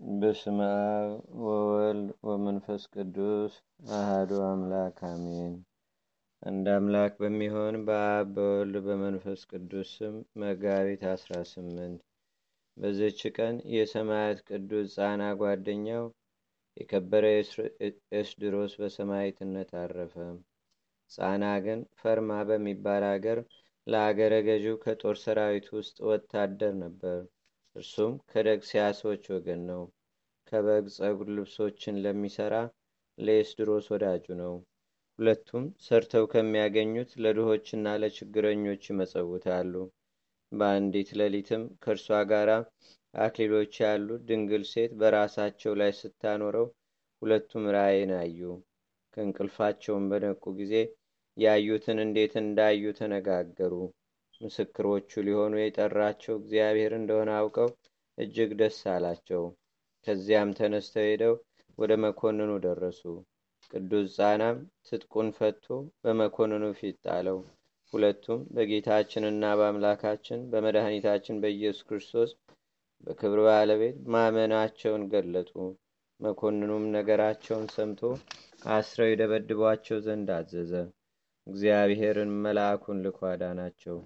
በስመ አብ ወወልድ ወመንፈስ ቅዱስ አህዱ አምላክ አሜን። አንድ አምላክ በሚሆን በአብ በወልድ በመንፈስ ቅዱስ ስም መጋቢት አስራ ስምንት በዚች ቀን የሰማያት ቅዱስ ጻና ጓደኛው የከበረ ኤስድሮስ በሰማዕትነት አረፈ። ጻና ግን ፈርማ በሚባል አገር ለአገረ ገዢው ከጦር ሰራዊት ውስጥ ወታደር ነበር። እርሱም ከደግሲያሶች ወገን ነው። ከበግ ጸጉር ልብሶችን ለሚሰራ ለኤስድሮስ ወዳጁ ነው። ሁለቱም ሰርተው ከሚያገኙት ለድሆችና ለችግረኞች ይመጸውታሉ። በአንዲት ሌሊትም ከእርሷ ጋር አክሊሎች ያሉት ድንግል ሴት በራሳቸው ላይ ስታኖረው ሁለቱም ራእይን አዩ። ከእንቅልፋቸውን በነቁ ጊዜ ያዩትን እንዴት እንዳዩ ተነጋገሩ። ምስክሮቹ ሊሆኑ የጠራቸው እግዚአብሔር እንደሆነ አውቀው እጅግ ደስ አላቸው። ከዚያም ተነስተው ሄደው ወደ መኮንኑ ደረሱ። ቅዱስ ጻናም ትጥቁን ፈቶ በመኮንኑ ፊት ጣለው። ሁለቱም በጌታችንና በአምላካችን በመድኃኒታችን በኢየሱስ ክርስቶስ በክብር ባለቤት ማመናቸውን ገለጡ። መኮንኑም ነገራቸውን ሰምቶ አስረው የደበድቧቸው ዘንድ አዘዘ። እግዚአብሔርን መልአኩን ልኮ አዳናቸው።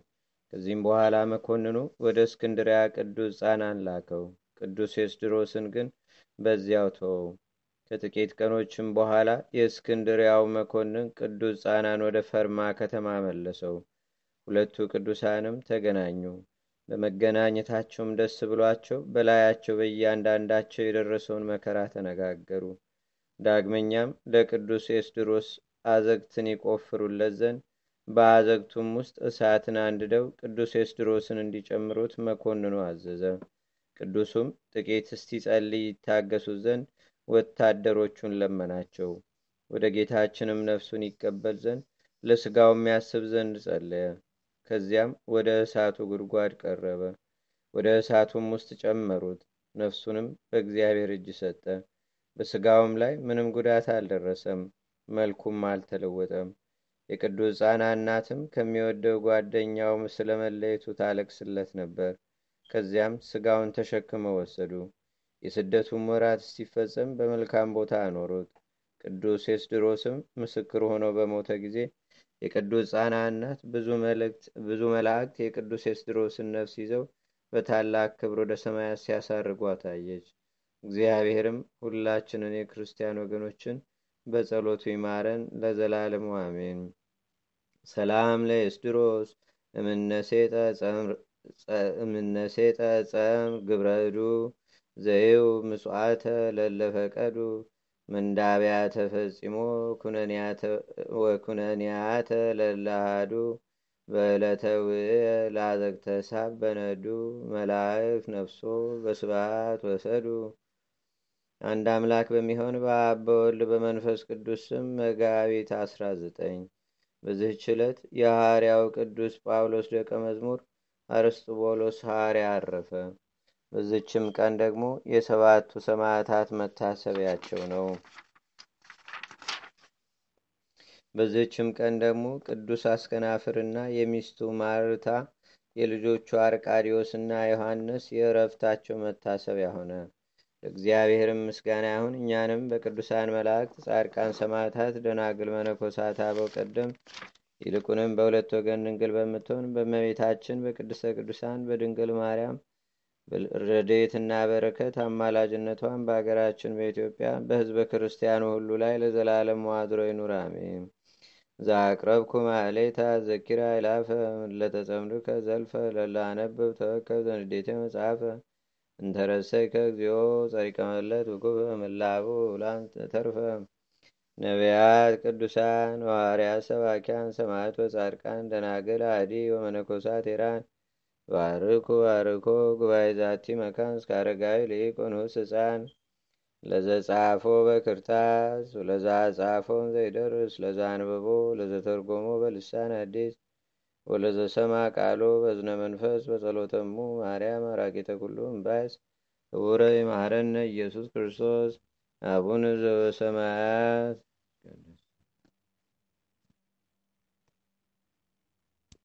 ከዚህም በኋላ መኮንኑ ወደ እስክንድሪያ ቅዱስ ጻናን ላከው። ቅዱስ ኤስድሮስን ግን በዚያው ተወው። ከጥቂት ቀኖችም በኋላ የእስክንድሪያው መኮንን ቅዱስ ጻናን ወደ ፈርማ ከተማ መለሰው። ሁለቱ ቅዱሳንም ተገናኙ። በመገናኘታቸውም ደስ ብሏቸው በላያቸው በእያንዳንዳቸው የደረሰውን መከራ ተነጋገሩ። ዳግመኛም ለቅዱስ ኤስድሮስ አዘግትን ይቆፍሩለት ዘንድ በአዘግቱም ውስጥ እሳትን አንድደው ቅዱስ ኤስድሮስን እንዲጨምሩት መኮንኑ አዘዘ። ቅዱሱም ጥቂት እስቲጸልይ ይታገሱት ዘንድ ወታደሮቹን ለመናቸው። ወደ ጌታችንም ነፍሱን ይቀበል ዘንድ ለስጋው የሚያስብ ዘንድ ጸለየ። ከዚያም ወደ እሳቱ ጉድጓድ ቀረበ። ወደ እሳቱም ውስጥ ጨመሩት። ነፍሱንም በእግዚአብሔር እጅ ሰጠ። በስጋውም ላይ ምንም ጉዳት አልደረሰም፣ መልኩም አልተለወጠም። የቅዱስ ጻና እናትም ከሚወደው ጓደኛው ስለመለየቱ ታለቅስለት ነበር። ከዚያም ስጋውን ተሸክመው ወሰዱ። የስደቱም ወራት እስቲፈጸም በመልካም ቦታ አኖሩት። ቅዱስ ኤስድሮስም ምስክር ሆኖ በሞተ ጊዜ የቅዱስ ጻና እናት ብዙ መላእክት የቅዱስ ኤስድሮስን ነፍስ ይዘው በታላቅ ክብር ወደ ሰማያት ሲያሳርጓ ታየች። እግዚአብሔርም ሁላችንን የክርስቲያን ወገኖችን በጸሎቱ ይማረን ለዘላለሙ አሜን። ሰላም ለኤስድሮስ እምነሴጠ ጸም ግብረዱ ዘይው ምጽዋተ ለለፈቀዱ ምንዳቢያ ተፈጺሞ ወኩነንያተ ለላሃዱ በዕለተ ላዘግተሳብ በነዱ መላእክት ነፍሶ በስብሃት ወሰዱ። አንድ አምላክ በሚሆን በአብ በወልድ በመንፈስ ቅዱስ ስም መጋቢት አስራ ዘጠኝ በዚህች ዕለት የሐዋርያው ቅዱስ ጳውሎስ ደቀ መዝሙር አርስጥቦሎስ ሐዋርያ አረፈ። በዚችም ቀን ደግሞ የሰባቱ ሰማዕታት መታሰቢያቸው ነው። በዚችም ቀን ደግሞ ቅዱስ አስከናፍርና የሚስቱ ማርታ የልጆቹ አርቃዲዮስ እና ዮሐንስ የእረፍታቸው መታሰቢያ ሆነ። ለእግዚአብሔርም ምስጋና ይሁን። እኛንም በቅዱሳን መላእክት፣ ጻድቃን፣ ሰማዕታት፣ ደናግል፣ መነኮሳት፣ አበው ቀደም ይልቁንም በሁለት ወገን ድንግል በምትሆን በእመቤታችን በቅድስተ ቅዱሳን በድንግል ማርያም ረድኤትና በረከት አማላጅነቷን በአገራችን በኢትዮጵያ በሕዝበ ክርስቲያኑ ሁሉ ላይ ለዘላለም ዋድሮ ይኑር፣ አሜን። ዛቅረብኩ ማሌታ ዘኪራ ይላፈ ለተጸምዱከ ዘልፈ ለላነብብ ተወከብ ዘንዴቴ መጽሐፈ እንተረሰይከ እግዚኦ ጸሪቀ መለት ውቁብ ምላቡ ላን ተርፈ። ነቢያት ቅዱሳን ሐዋርያት ሰባኪያን ሰማዕት ወጻድቃን ደናግል አዲ ወመነኮሳት ኤራን ባርኩ ባርኮ ጉባኤ ዛቲ መካን እስከ አረጋዊ ሊቆኑስ ህፃን። ለዘጻፎ በክርታስ ለዛ ጻፎን ዘይደርስ ለዛ አንብቦ ለዘተርጎሞ በልሳን አዲስ ወለዘሰማ ቃሎ በዝነ መንፈስ በጸሎተሙ ማርያም አራቂተ ኩሉ እምባይስ ህቡረ ይማረነ ኢየሱስ ክርስቶስ አቡነ ዘበሰማያት